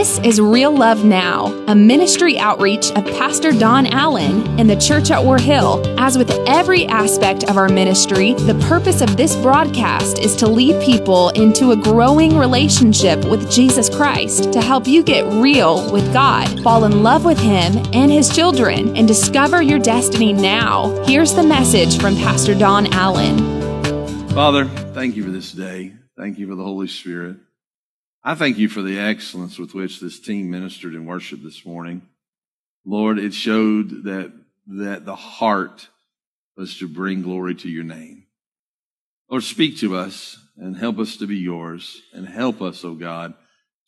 This is Real Love Now, a ministry outreach of Pastor Don Allen in the church at War Hill. As with every aspect of our ministry, the purpose of this broadcast is to lead people into a growing relationship with Jesus Christ to help you get real with God, fall in love with Him and His children, and discover your destiny now. Here's the message from Pastor Don Allen. Father, thank you for this day. Thank you for the Holy Spirit. I thank you for the excellence with which this team ministered in worship this morning. Lord, it showed that, that the heart was to bring glory to your name. Lord, speak to us and help us to be yours and help us, oh God,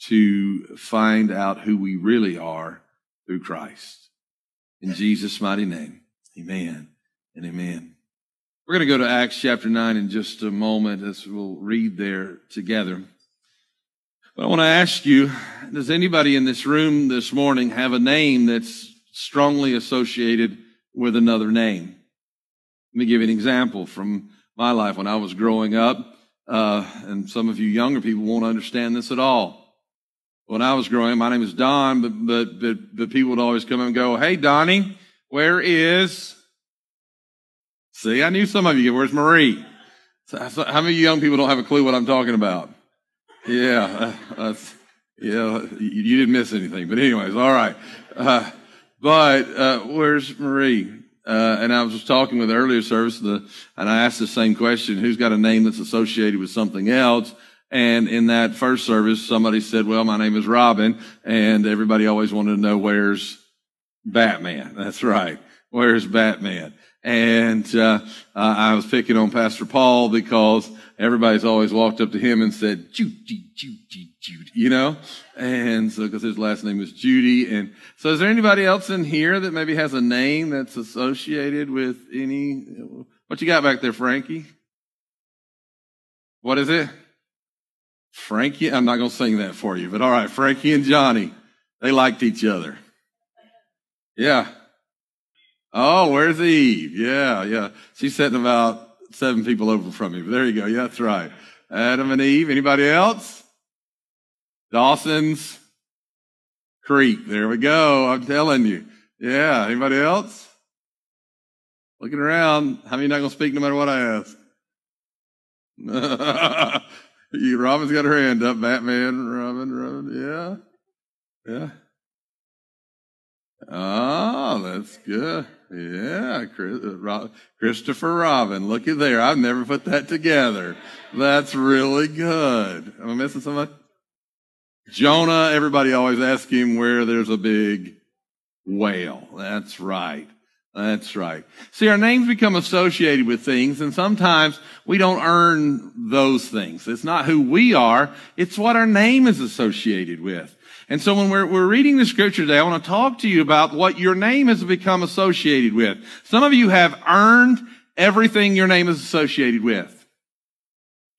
to find out who we really are through Christ. In Jesus' mighty name, amen and amen. We're going to go to Acts chapter 9 in just a moment as we'll read there together. But I want to ask you, does anybody in this room this morning have a name that's strongly associated with another name? Let me give you an example from my life when I was growing up, uh, and some of you younger people won't understand this at all. When I was growing up, my name is Don, but, but, but, but people would always come and go, Hey, Donnie, where is? See, I knew some of you. Where's Marie? How many young people don't have a clue what I'm talking about? Yeah, uh, yeah, you, didn't miss anything. But anyways, all right. Uh, but uh, where's Marie? Uh, and I was talking with earlier service, the, and I asked the same question: Who's got a name that's associated with something else? And in that first service, somebody said, "Well, my name is Robin," and everybody always wanted to know where's Batman. That's right. Where's Batman? And uh, I was picking on Pastor Paul because everybody's always walked up to him and said, Judy, Judy, Judy, you know? And so, because his last name is Judy. And so is there anybody else in here that maybe has a name that's associated with any, what you got back there, Frankie? What is it? Frankie, I'm not going to sing that for you, but all right, Frankie and Johnny, they liked each other. Yeah. Oh, where's Eve? Yeah, yeah. She's sitting about seven people over from me. But there you go. Yeah, that's right. Adam and Eve. Anybody else? Dawson's Creek. There we go. I'm telling you. Yeah. Anybody else? Looking around. How many not going to speak no matter what I ask? Robin's got her hand up. Batman, Robin, Robin. Yeah. Yeah. Oh, that's good. Yeah, uh, Christopher Robin. Look at there. I've never put that together. That's really good. Am I missing somebody? Jonah, everybody always asks him where there's a big whale. That's right. That's right. See, our names become associated with things, and sometimes we don't earn those things. It's not who we are, it's what our name is associated with. And so when we're, we're reading the scripture today, I want to talk to you about what your name has become associated with. Some of you have earned everything your name is associated with.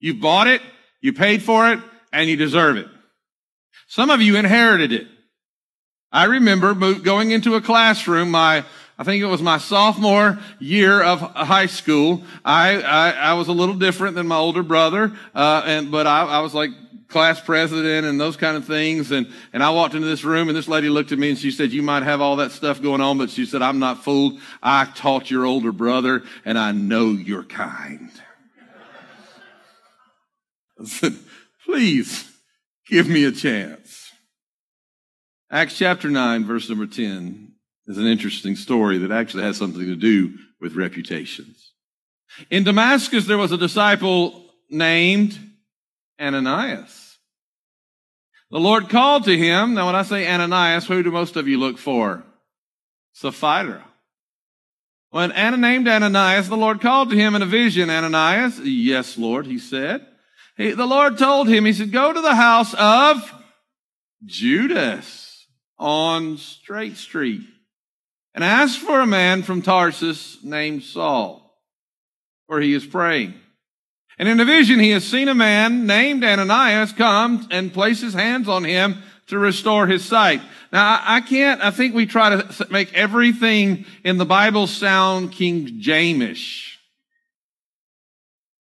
You bought it, you paid for it, and you deserve it. Some of you inherited it. I remember going into a classroom, my, I think it was my sophomore year of high school. I, I, I was a little different than my older brother, uh, and, but I, I was like class president and those kind of things. And, and I walked into this room and this lady looked at me and she said, you might have all that stuff going on, but she said, I'm not fooled. I taught your older brother and I know you're kind. I said, please give me a chance. Acts chapter 9, verse number 10 is an interesting story that actually has something to do with reputations. In Damascus, there was a disciple named Ananias. The Lord called to him. Now, when I say Ananias, who do most of you look for? Sapphira. When Anna named Ananias, the Lord called to him in a vision, Ananias. Yes, Lord, he said. He, the Lord told him, he said, go to the house of Judas on Straight Street and ask for a man from Tarsus named Saul, for he is praying. And in a vision, he has seen a man named Ananias come and place his hands on him to restore his sight. Now, I can't, I think we try to make everything in the Bible sound King Jamish.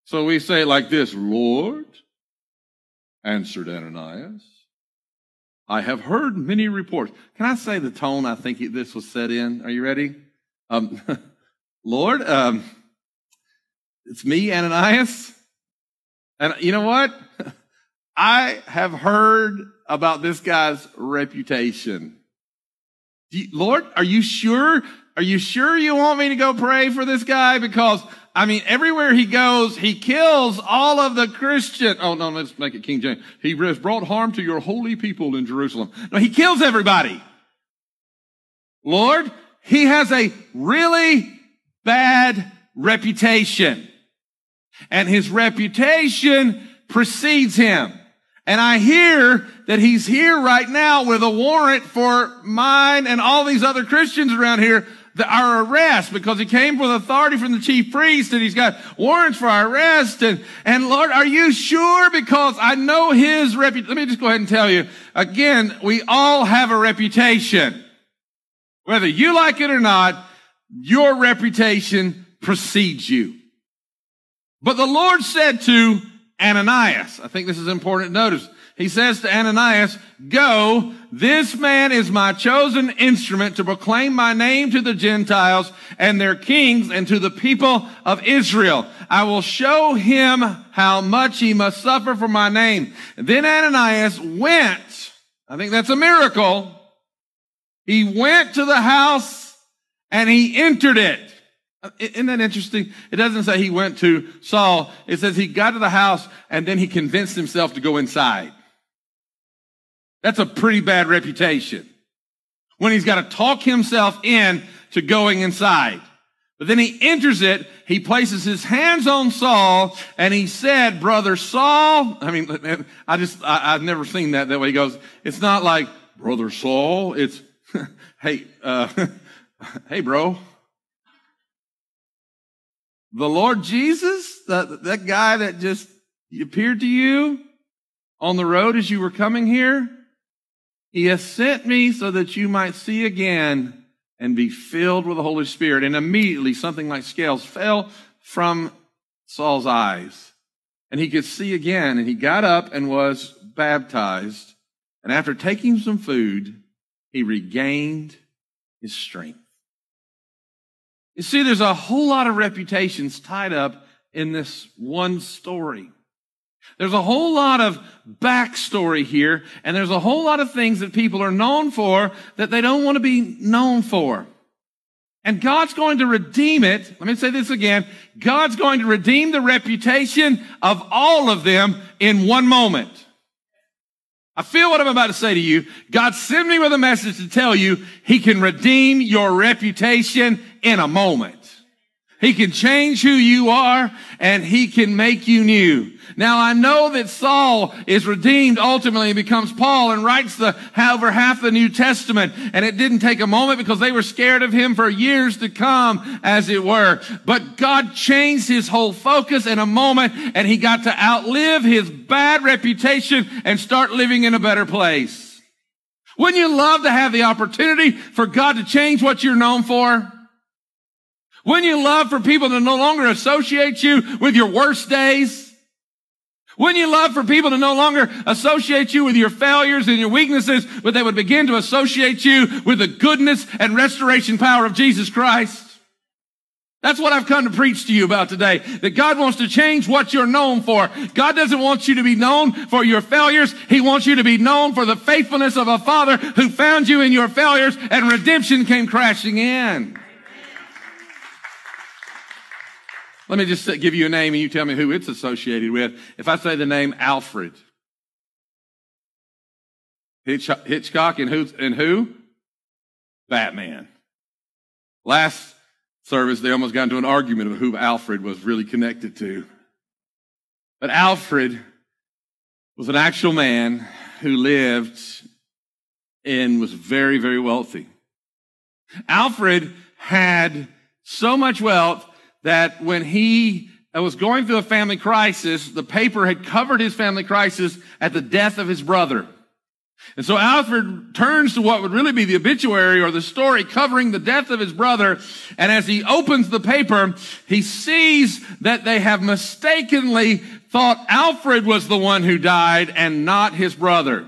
So we say like this, Lord, answered Ananias, I have heard many reports. Can I say the tone I think this was set in? Are you ready? Um, Lord, um, it's me, Ananias. And you know what? I have heard about this guy's reputation. You, Lord, are you sure? Are you sure you want me to go pray for this guy? Because I mean, everywhere he goes, he kills all of the Christian. Oh no, let's make it King James. He has brought harm to your holy people in Jerusalem. No, he kills everybody. Lord, he has a really bad reputation. And his reputation precedes him. And I hear that he's here right now with a warrant for mine and all these other Christians around here the, our arrest because he came with authority from the chief priest and he's got warrants for our arrest. And, and Lord, are you sure? Because I know his reputation. Let me just go ahead and tell you again, we all have a reputation. Whether you like it or not, your reputation precedes you. But the Lord said to Ananias, I think this is important notice, he says to Ananias, go, this man is my chosen instrument to proclaim my name to the Gentiles and their kings and to the people of Israel. I will show him how much he must suffer for my name. Then Ananias went, I think that's a miracle. He went to the house and he entered it. Isn't that interesting? It doesn't say he went to Saul. It says he got to the house and then he convinced himself to go inside. That's a pretty bad reputation. When he's got to talk himself in to going inside. But then he enters it, he places his hands on Saul, and he said, Brother Saul, I mean, I just, I, have never seen that that way. He goes, it's not like, Brother Saul, it's, hey, uh, hey, bro. The Lord Jesus, that, that guy that just appeared to you on the road as you were coming here, he has sent me so that you might see again and be filled with the Holy Spirit. And immediately something like scales fell from Saul's eyes. And he could see again. And he got up and was baptized. And after taking some food, he regained his strength. You see, there's a whole lot of reputations tied up in this one story. There's a whole lot of backstory here, and there's a whole lot of things that people are known for that they don't want to be known for. And God's going to redeem it. Let me say this again. God's going to redeem the reputation of all of them in one moment. I feel what I'm about to say to you. God sent me with a message to tell you he can redeem your reputation in a moment. He can change who you are and he can make you new. Now I know that Saul is redeemed ultimately and becomes Paul and writes the over half the New Testament. And it didn't take a moment because they were scared of him for years to come, as it were. But God changed his whole focus in a moment and he got to outlive his bad reputation and start living in a better place. Wouldn't you love to have the opportunity for God to change what you're known for? Wouldn't you love for people to no longer associate you with your worst days? Wouldn't you love for people to no longer associate you with your failures and your weaknesses, but they would begin to associate you with the goodness and restoration power of Jesus Christ? That's what I've come to preach to you about today. That God wants to change what you're known for. God doesn't want you to be known for your failures. He wants you to be known for the faithfulness of a father who found you in your failures and redemption came crashing in. Let me just give you a name and you tell me who it's associated with. If I say the name Alfred, Hitchcock and who? And who? Batman. Last service, they almost got into an argument of who Alfred was really connected to. But Alfred was an actual man who lived and was very, very wealthy. Alfred had so much wealth that when he was going through a family crisis, the paper had covered his family crisis at the death of his brother. And so Alfred turns to what would really be the obituary or the story covering the death of his brother. And as he opens the paper, he sees that they have mistakenly thought Alfred was the one who died and not his brother.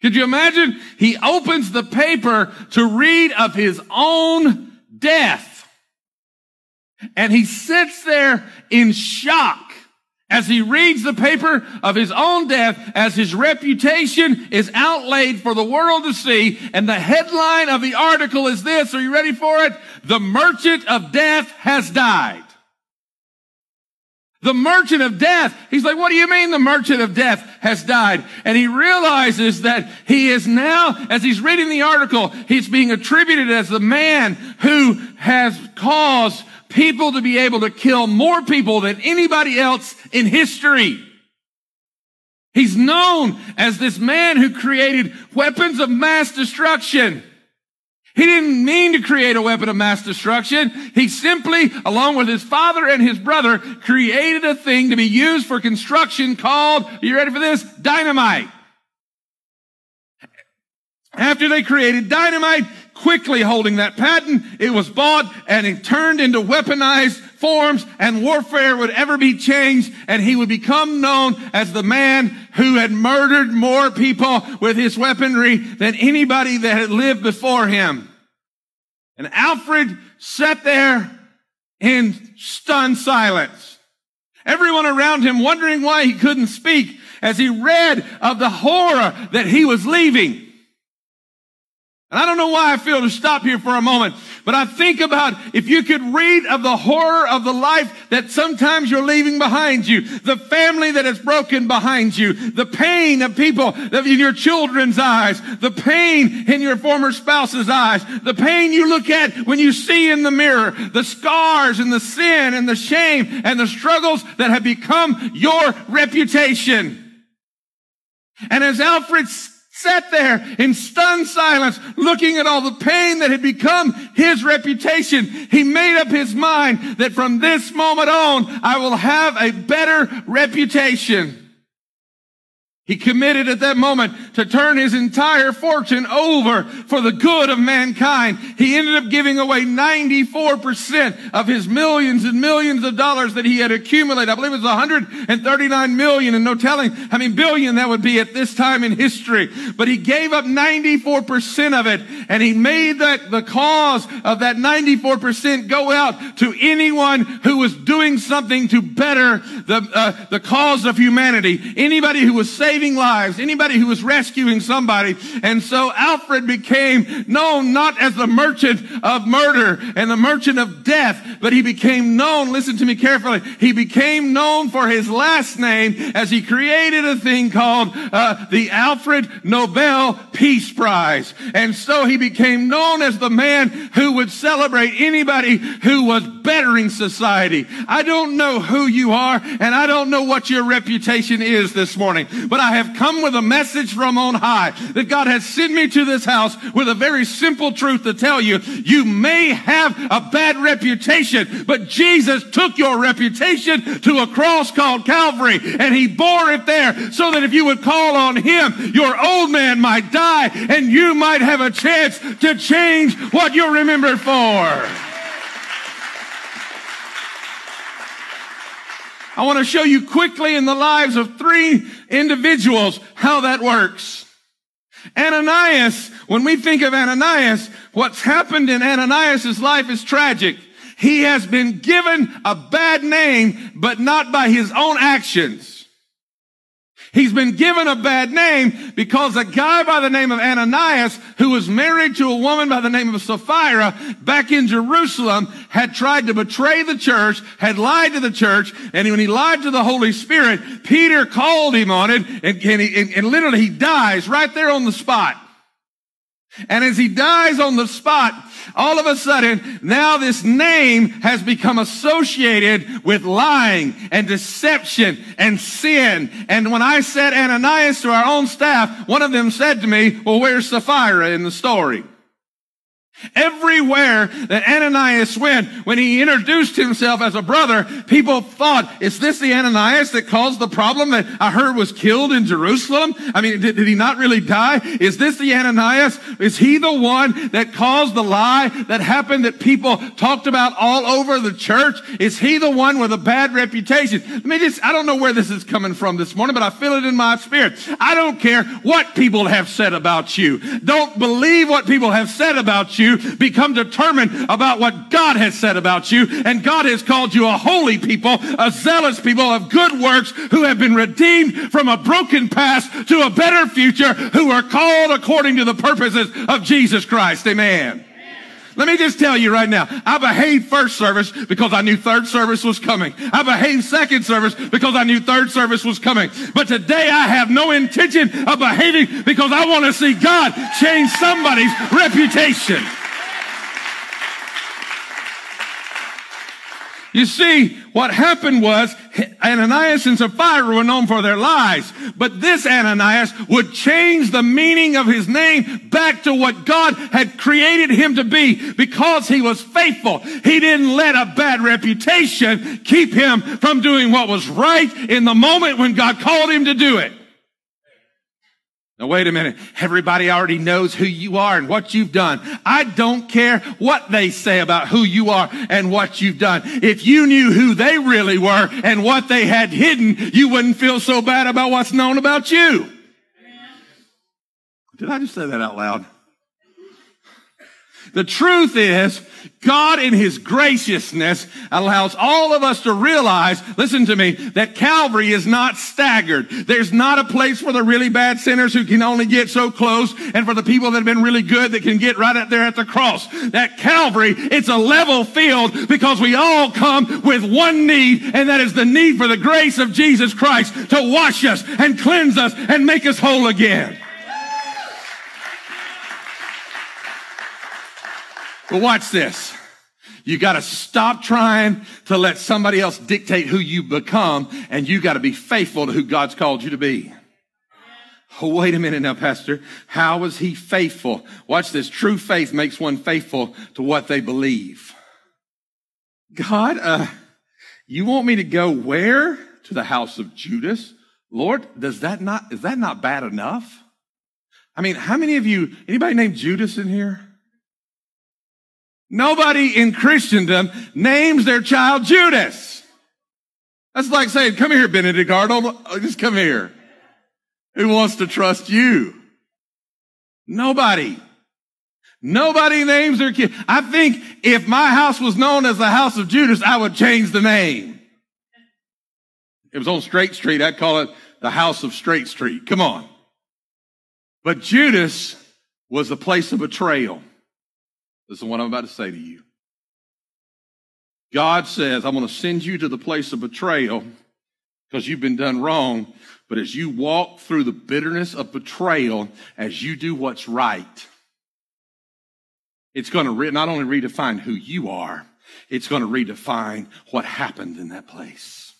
Could you imagine? He opens the paper to read of his own death. And he sits there in shock as he reads the paper of his own death, as his reputation is outlaid for the world to see. And the headline of the article is this. Are you ready for it? The merchant of death has died. The merchant of death. He's like, what do you mean the merchant of death has died? And he realizes that he is now, as he's reading the article, he's being attributed as the man who has caused people to be able to kill more people than anybody else in history. He's known as this man who created weapons of mass destruction. He didn't mean to create a weapon of mass destruction. He simply, along with his father and his brother, created a thing to be used for construction called, are you ready for this? Dynamite. After they created dynamite, quickly holding that patent, it was bought and it turned into weaponized forms and warfare would ever be changed and he would become known as the man who had murdered more people with his weaponry than anybody that had lived before him. And Alfred sat there in stunned silence. Everyone around him wondering why he couldn't speak as he read of the horror that he was leaving. And I don't know why I feel to stop here for a moment, but I think about if you could read of the horror of the life that sometimes you're leaving behind you, the family that is broken behind you, the pain of people in your children's eyes, the pain in your former spouse's eyes, the pain you look at when you see in the mirror, the scars and the sin and the shame and the struggles that have become your reputation. And as Alfred sat there in stunned silence, looking at all the pain that had become his reputation. He made up his mind that from this moment on, I will have a better reputation. He committed at that moment to turn his entire fortune over for the good of mankind. He ended up giving away 94% of his millions and millions of dollars that he had accumulated. I believe it was 139 million and no telling how many billion that would be at this time in history. But he gave up 94% of it and he made that the cause of that 94% go out to anyone who was doing something to better the, uh, the cause of humanity. Anybody who was saving lives, anybody who was rescuing somebody. And so Alfred became known not as the merchant of murder and the merchant of death, but he became known, listen to me carefully, he became known for his last name as he created a thing called uh, the Alfred Nobel Peace Prize. And so he became known as the man who would celebrate anybody who was bettering society. I don't know who you are and I don't know what your reputation is this morning, but I have come with a message from on high that God has sent me to this house with a very simple truth to tell you. You may have a bad reputation, but Jesus took your reputation to a cross called Calvary and he bore it there so that if you would call on him, your old man might die and you might have a chance to change what you're remembered for. I want to show you quickly in the lives of three individuals how that works. Ananias, when we think of Ananias, what's happened in Ananias' life is tragic. He has been given a bad name, but not by his own actions. He's been given a bad name because a guy by the name of Ananias, who was married to a woman by the name of Sapphira back in Jerusalem, had tried to betray the church, had lied to the church, and when he lied to the Holy Spirit, Peter called him on it, and, and, he, and, literally he dies right there on the spot. And as he dies on the spot, all of a sudden, now this name has become associated with lying and deception and sin. And when I said Ananias to our own staff, one of them said to me, well, where's Sapphira in the story? Everywhere that Ananias went, when he introduced himself as a brother, people thought, is this the Ananias that caused the problem that I heard was killed in Jerusalem? I mean, did, did he not really die? Is this the Ananias? Is he the one that caused the lie that happened that people talked about all over the church? Is he the one with a bad reputation? Let me just, I don't know where this is coming from this morning, but I feel it in my spirit. I don't care what people have said about you. Don't believe what people have said about you become determined about what God has said about you. And God has called you a holy people, a zealous people of good works who have been redeemed from a broken past to a better future, who are called according to the purposes of Jesus Christ. Amen. Let me just tell you right now, I behaved first service because I knew third service was coming. I behaved second service because I knew third service was coming. But today I have no intention of behaving because I want to see God change somebody's reputation. You see, what happened was Ananias and Sapphira were known for their lies, but this Ananias would change the meaning of his name back to what God had created him to be because he was faithful. He didn't let a bad reputation keep him from doing what was right in the moment when God called him to do it. Now, wait a minute. Everybody already knows who you are and what you've done. I don't care what they say about who you are and what you've done. If you knew who they really were and what they had hidden, you wouldn't feel so bad about what's known about you. Did I just say that out loud? The truth is, God in His graciousness allows all of us to realize, listen to me, that Calvary is not staggered. There's not a place for the really bad sinners who can only get so close and for the people that have been really good that can get right up there at the cross. That Calvary, it's a level field because we all come with one need and that is the need for the grace of Jesus Christ to wash us and cleanse us and make us whole again. But watch this. You got to stop trying to let somebody else dictate who you become, and you got to be faithful to who God's called you to be. Oh, wait a minute now, Pastor. How was he faithful? Watch this. True faith makes one faithful to what they believe. God, uh, you want me to go where? To the house of Judas? Lord, does that not, is that not bad enough? I mean, how many of you, anybody named Judas in here? Nobody in Christendom names their child Judas. That's like saying, come here, Benedict Arnold. Just come here. Who wants to trust you? Nobody. Nobody names their kid. I think if my house was known as the house of Judas, I would change the name. It was on Straight Street. I'd call it the house of Straight Street. Come on. But Judas was the place of betrayal. Listen is what I'm about to say to you. God says, I'm going to send you to the place of betrayal because you've been done wrong. But as you walk through the bitterness of betrayal, as you do what's right, it's going to re- not only redefine who you are, it's going to redefine what happened in that place.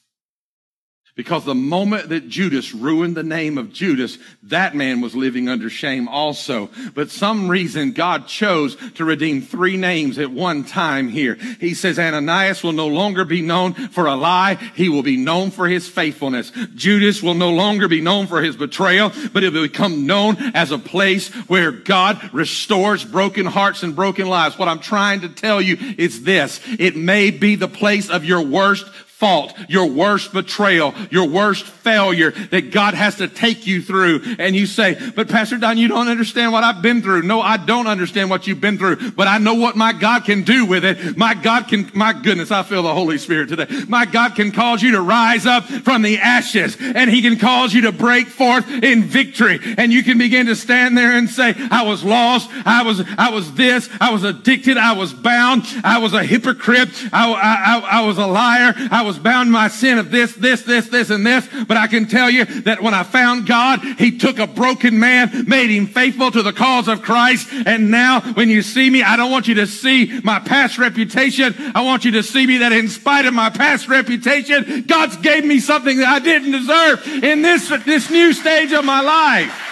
Because the moment that Judas ruined the name of Judas, that man was living under shame also. But some reason God chose to redeem three names at one time here. He says Ananias will no longer be known for a lie. He will be known for his faithfulness. Judas will no longer be known for his betrayal, but it will become known as a place where God restores broken hearts and broken lives. What I'm trying to tell you is this. It may be the place of your worst fault, your worst betrayal, your worst failure that God has to take you through. And you say, but Pastor Don, you don't understand what I've been through. No, I don't understand what you've been through, but I know what my God can do with it. My God can, my goodness, I feel the Holy Spirit today. My God can cause you to rise up from the ashes and he can cause you to break forth in victory. And you can begin to stand there and say, I was lost. I was, I was this. I was addicted. I was bound. I was a hypocrite. I, I, I, I was a liar. I was bound my sin of this, this, this, this, and this. But I can tell you that when I found God, He took a broken man, made him faithful to the cause of Christ. And now when you see me, I don't want you to see my past reputation. I want you to see me that in spite of my past reputation, God's gave me something that I didn't deserve in this, this new stage of my life.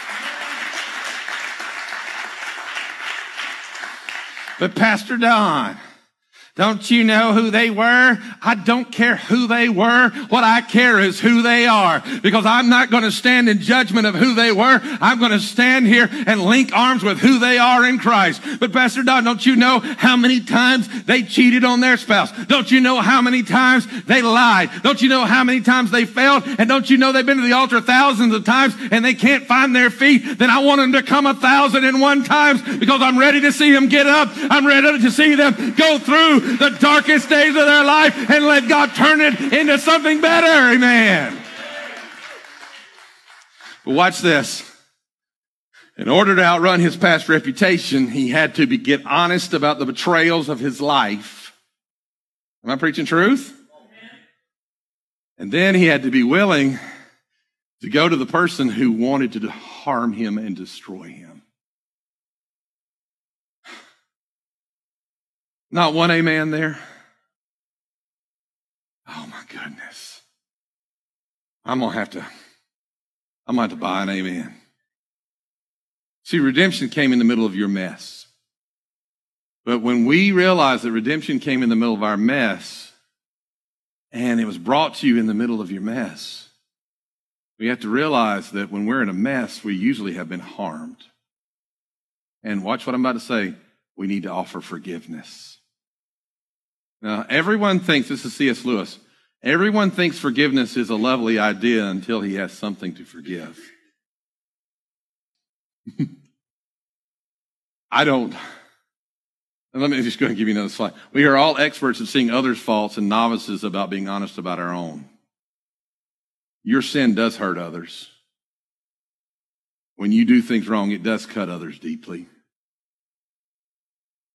But Pastor Don, don't you know who they were? I don't care who they were. What I care is who they are because I'm not going to stand in judgment of who they were. I'm going to stand here and link arms with who they are in Christ. But Pastor Don, don't you know how many times they cheated on their spouse? Don't you know how many times they lied? Don't you know how many times they failed? And don't you know they've been to the altar thousands of times and they can't find their feet? Then I want them to come a thousand and one times because I'm ready to see them get up. I'm ready to see them go through the darkest days of their life and let God turn it into something better. Amen. But watch this. In order to outrun his past reputation, he had to be, get honest about the betrayals of his life. Am I preaching truth? And then he had to be willing to go to the person who wanted to harm him and destroy him. Not one amen there. Oh my goodness. I'm going to have to, I'm going to have to buy an amen. See, redemption came in the middle of your mess. But when we realize that redemption came in the middle of our mess and it was brought to you in the middle of your mess, we have to realize that when we're in a mess, we usually have been harmed. And watch what I'm about to say. We need to offer forgiveness. Now, everyone thinks, this is C.S. Lewis, everyone thinks forgiveness is a lovely idea until he has something to forgive. I don't. Let me just go and give you another slide. We are all experts at seeing others' faults and novices about being honest about our own. Your sin does hurt others. When you do things wrong, it does cut others deeply.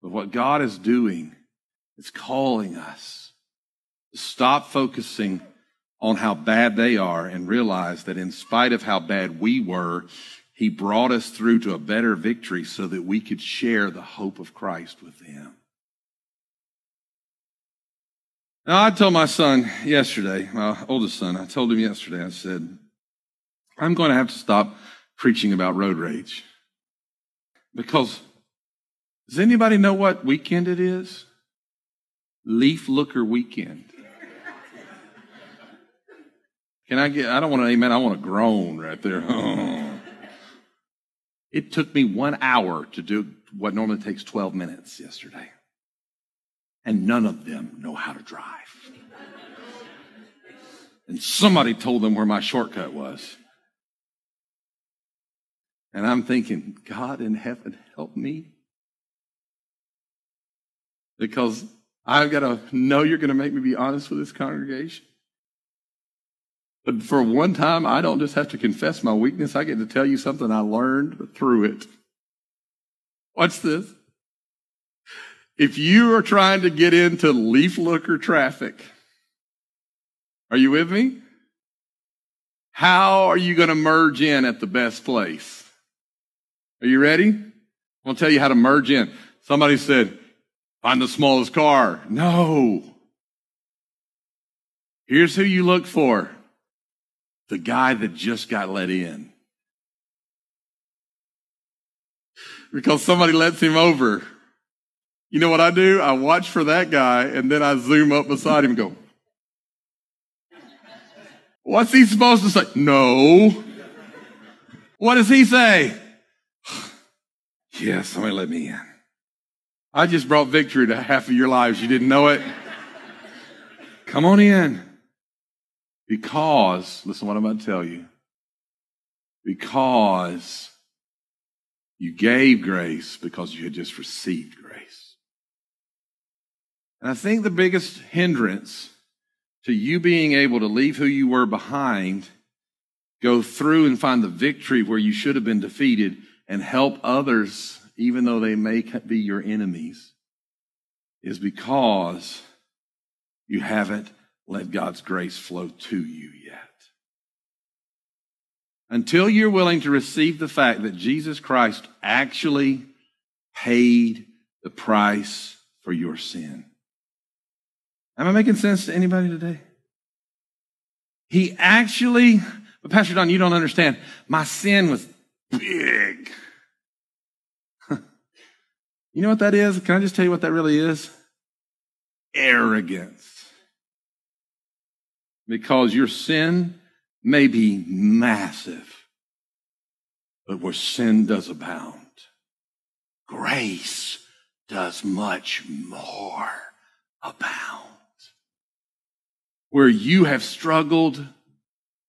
But what God is doing it's calling us to stop focusing on how bad they are and realize that in spite of how bad we were, he brought us through to a better victory so that we could share the hope of Christ with them. Now, I told my son yesterday, my oldest son, I told him yesterday, I said, I'm going to have to stop preaching about road rage. Because does anybody know what weekend it is? Leaf Looker Weekend. Can I get, I don't want to amen, I want to groan right there. It took me one hour to do what normally takes 12 minutes yesterday. And none of them know how to drive. And somebody told them where my shortcut was. And I'm thinking, God in heaven, help me. Because I've got to know you're going to make me be honest with this congregation. But for one time, I don't just have to confess my weakness. I get to tell you something I learned through it. Watch this. If you are trying to get into leaf looker traffic, are you with me? How are you going to merge in at the best place? Are you ready? I'm going to tell you how to merge in. Somebody said, Find the smallest car. No. Here's who you look for the guy that just got let in. Because somebody lets him over. You know what I do? I watch for that guy and then I zoom up beside him and go, What's he supposed to say? No. What does he say? yes, somebody let me in. I just brought victory to half of your lives. You didn't know it? Come on in. Because, listen what I'm about to tell you. Because you gave grace because you had just received grace. And I think the biggest hindrance to you being able to leave who you were behind, go through and find the victory where you should have been defeated, and help others even though they may be your enemies, is because you haven't let God's grace flow to you yet. Until you're willing to receive the fact that Jesus Christ actually paid the price for your sin. Am I making sense to anybody today? He actually, but Pastor Don, you don't understand. My sin was big. You know what that is? Can I just tell you what that really is? Arrogance. Because your sin may be massive, but where sin does abound, grace does much more abound. Where you have struggled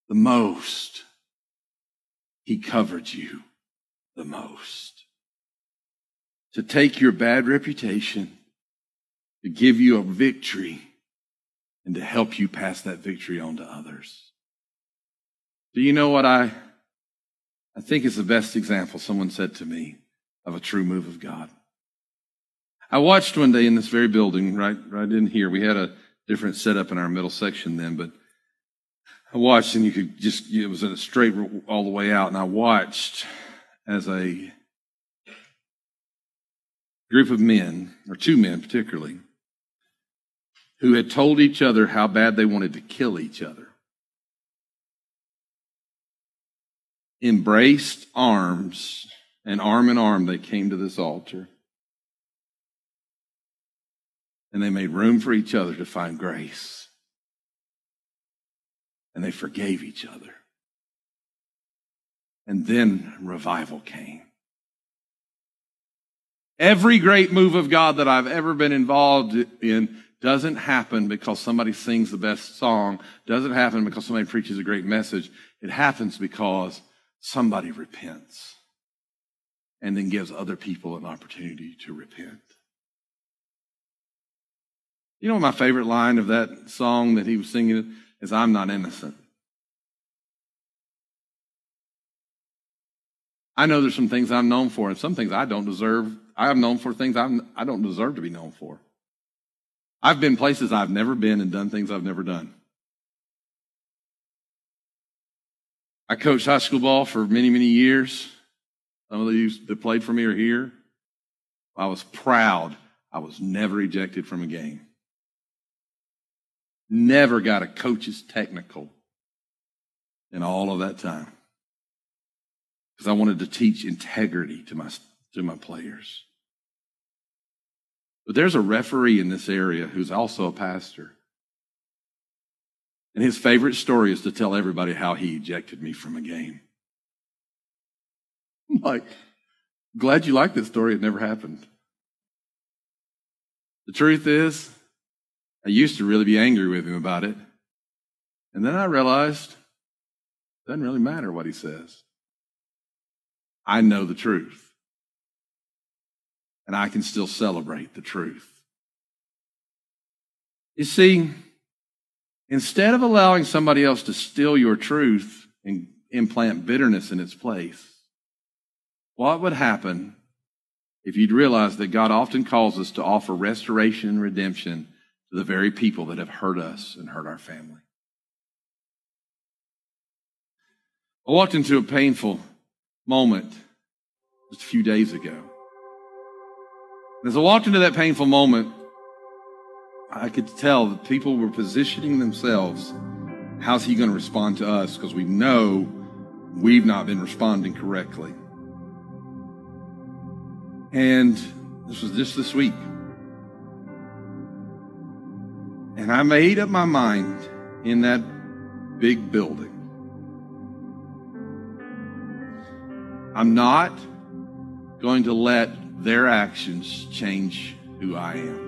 the most, he covered you the most. To take your bad reputation, to give you a victory, and to help you pass that victory on to others. Do you know what I, I think is the best example someone said to me of a true move of God? I watched one day in this very building, right, right in here. We had a different setup in our middle section then, but I watched and you could just, it was a straight all the way out. And I watched as a group of men, or two men particularly, who had told each other how bad they wanted to kill each other, embraced arms, and arm in arm they came to this altar and they made room for each other to find grace. And they forgave each other. And then revival came. Every great move of God that I've ever been involved in doesn't happen because somebody sings the best song, doesn't happen because somebody preaches a great message. It happens because somebody repents and then gives other people an opportunity to repent. You know my favorite line of that song that he was singing is I'm not innocent. I know there's some things I'm known for and some things I don't deserve. I am known for things I'm, I don't deserve to be known for. I've been places I've never been and done things I've never done. I coached high school ball for many, many years. Some of you that played for me are here. I was proud I was never ejected from a game. Never got a coach's technical in all of that time. Because I wanted to teach integrity to my, to my players. But there's a referee in this area who's also a pastor. And his favorite story is to tell everybody how he ejected me from a game. I'm like, glad you like this story. It never happened. The truth is, I used to really be angry with him about it. And then I realized it doesn't really matter what he says. I know the truth. And I can still celebrate the truth. You see, instead of allowing somebody else to steal your truth and implant bitterness in its place, what would happen if you'd realize that God often calls us to offer restoration and redemption to the very people that have hurt us and hurt our family. I walked into a painful moment just a few days ago. As I walked into that painful moment, I could tell that people were positioning themselves. How's he going to respond to us? Because we know we've not been responding correctly. And this was just this week. And I made up my mind in that big building. I'm not going to let their actions change who I am.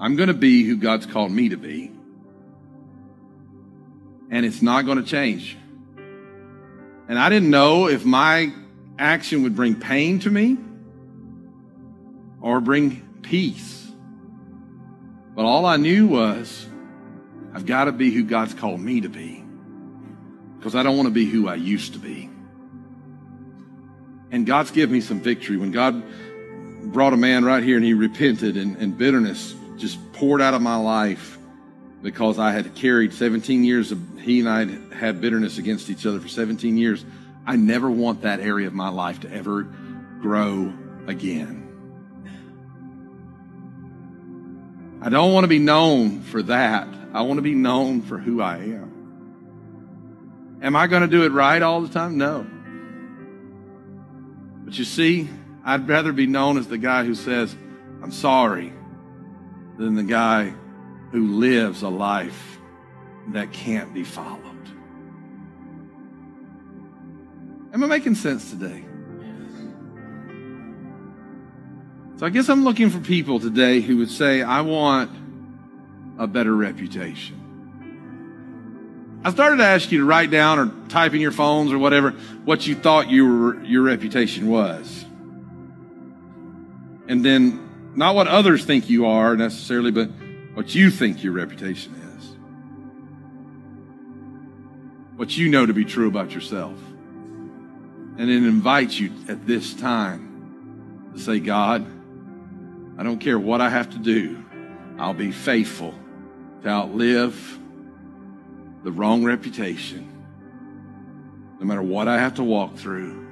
I'm going to be who God's called me to be. And it's not going to change. And I didn't know if my action would bring pain to me or bring peace. But all I knew was I've got to be who God's called me to be because I don't want to be who I used to be. And God's given me some victory. When God brought a man right here and he repented and, and bitterness just poured out of my life because I had carried 17 years of, he and I had, had bitterness against each other for 17 years. I never want that area of my life to ever grow again. I don't want to be known for that. I want to be known for who I am. Am I going to do it right all the time? No. But you see, I'd rather be known as the guy who says, I'm sorry, than the guy who lives a life that can't be followed. Am I making sense today? So I guess I'm looking for people today who would say, I want a better reputation. I started to ask you to write down or type in your phones or whatever what you thought your, your reputation was. And then not what others think you are necessarily, but what you think your reputation is. What you know to be true about yourself. And it invites you at this time to say, God, I don't care what I have to do, I'll be faithful to outlive the wrong reputation. No matter what I have to walk through,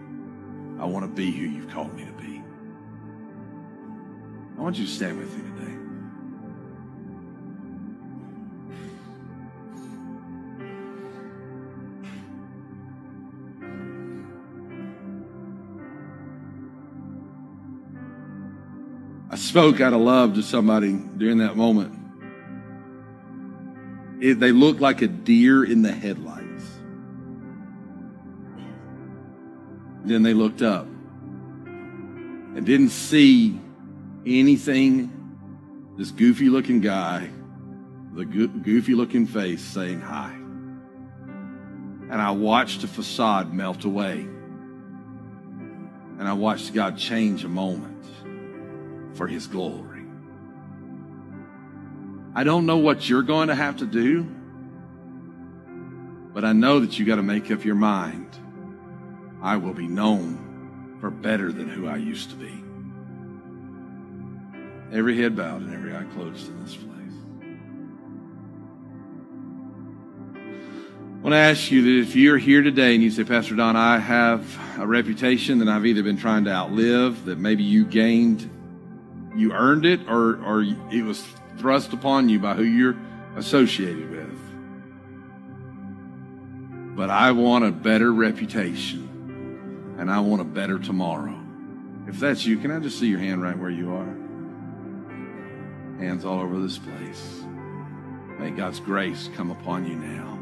I want to be who you've called me to be. I want you to stand with me today. I spoke out of love to somebody during that moment. It, they looked like a deer in the headlights. Then they looked up and didn't see anything this goofy looking guy, the go- goofy looking face saying hi. And I watched the facade melt away. And I watched God change a moment for his glory. I don't know what you're going to have to do, but I know that you got to make up your mind. I will be known for better than who I used to be. Every head bowed and every eye closed in this place. I want to ask you that if you're here today and you say, Pastor Don, I have a reputation that I've either been trying to outlive, that maybe you gained, you earned it, or, or it was thrust upon you by who you're associated with. But I want a better reputation and I want a better tomorrow. If that's you, can I just see your hand right where you are? Hands all over this place. May God's grace come upon you now.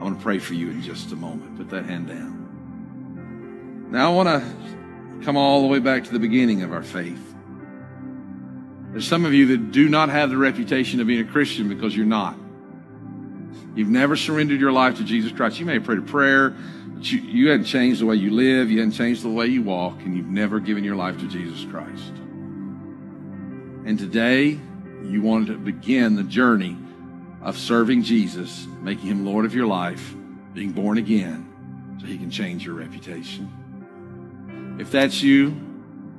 I want to pray for you in just a moment. Put that hand down. Now I want to come all the way back to the beginning of our faith. There's some of you that do not have the reputation of being a Christian because you're not. You've never surrendered your life to Jesus Christ. You may have prayed a prayer, but you, you hadn't changed the way you live, you hadn't changed the way you walk, and you've never given your life to Jesus Christ. And today, you want to begin the journey of serving Jesus, making him Lord of your life, being born again, so he can change your reputation. If that's you,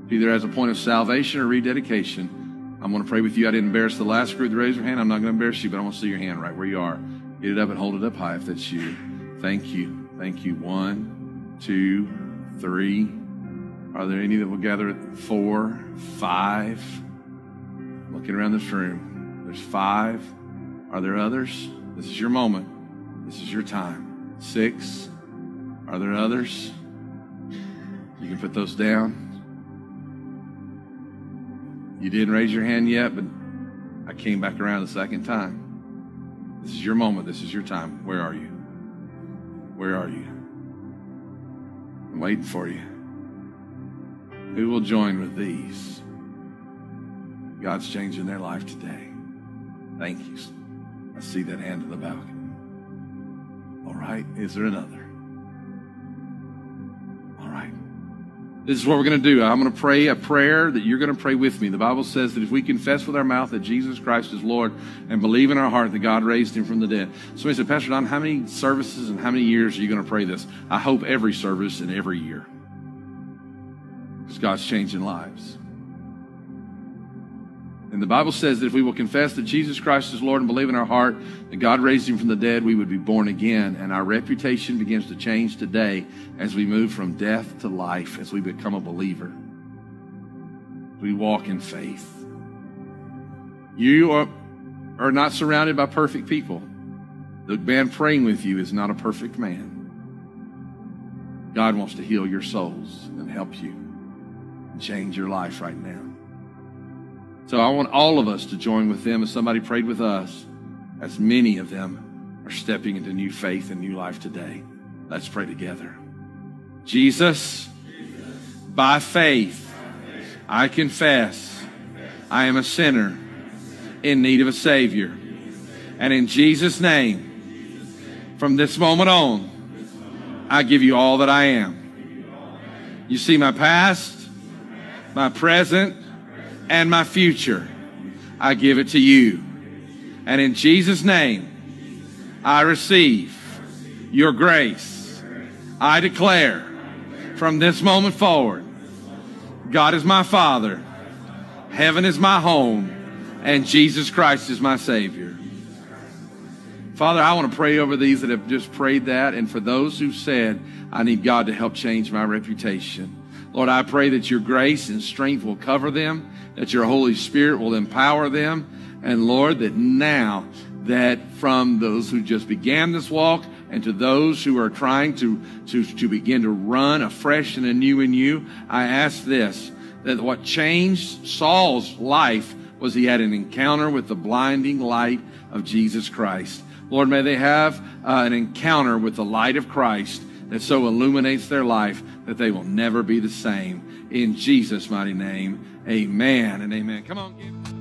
either as a point of salvation or rededication, I'm going to pray with you. I didn't embarrass the last group to raise their hand. I'm not going to embarrass you, but I want to see your hand right where you are. Get it up and hold it up high if that's you. Thank you. Thank you. One, two, three. Are there any that will gather at four, five? Looking around this room, there's five. Are there others? This is your moment. This is your time. Six. Are there others? You can put those down. You didn't raise your hand yet, but I came back around the second time. This is your moment. This is your time. Where are you? Where are you? I'm waiting for you. Who will join with these? God's changing their life today. Thank you. I see that hand in the balcony. All right. Is there another? This is what we're going to do. I'm going to pray a prayer that you're going to pray with me. The Bible says that if we confess with our mouth that Jesus Christ is Lord and believe in our heart that God raised him from the dead. Somebody said, Pastor Don, how many services and how many years are you going to pray this? I hope every service and every year. Because God's changing lives. And the Bible says that if we will confess that Jesus Christ is Lord and believe in our heart that God raised him from the dead, we would be born again. And our reputation begins to change today as we move from death to life, as we become a believer. We walk in faith. You are, are not surrounded by perfect people. The man praying with you is not a perfect man. God wants to heal your souls and help you. and change your life right now. So I want all of us to join with them as somebody prayed with us, as many of them are stepping into new faith and new life today. Let's pray together. Jesus, by faith, I confess I am a sinner in need of a Savior. And in Jesus' name, from this moment on, I give you all that I am. You see my past, my present, and my future. I give it to you. And in Jesus' name, I receive your grace. I declare from this moment forward, God is my Father, heaven is my home, and Jesus Christ is my Savior. Father, I want to pray over these that have just prayed that, and for those who said, I need God to help change my reputation. Lord, I pray that your grace and strength will cover them, that your Holy Spirit will empower them, and Lord, that now that from those who just began this walk and to those who are trying to, to, to begin to run afresh and anew in you, I ask this, that what changed Saul's life was he had an encounter with the blinding light of Jesus Christ. Lord, may they have uh, an encounter with the light of Christ that so illuminates their life that they will never be the same. In Jesus' mighty name, amen and amen. Come on,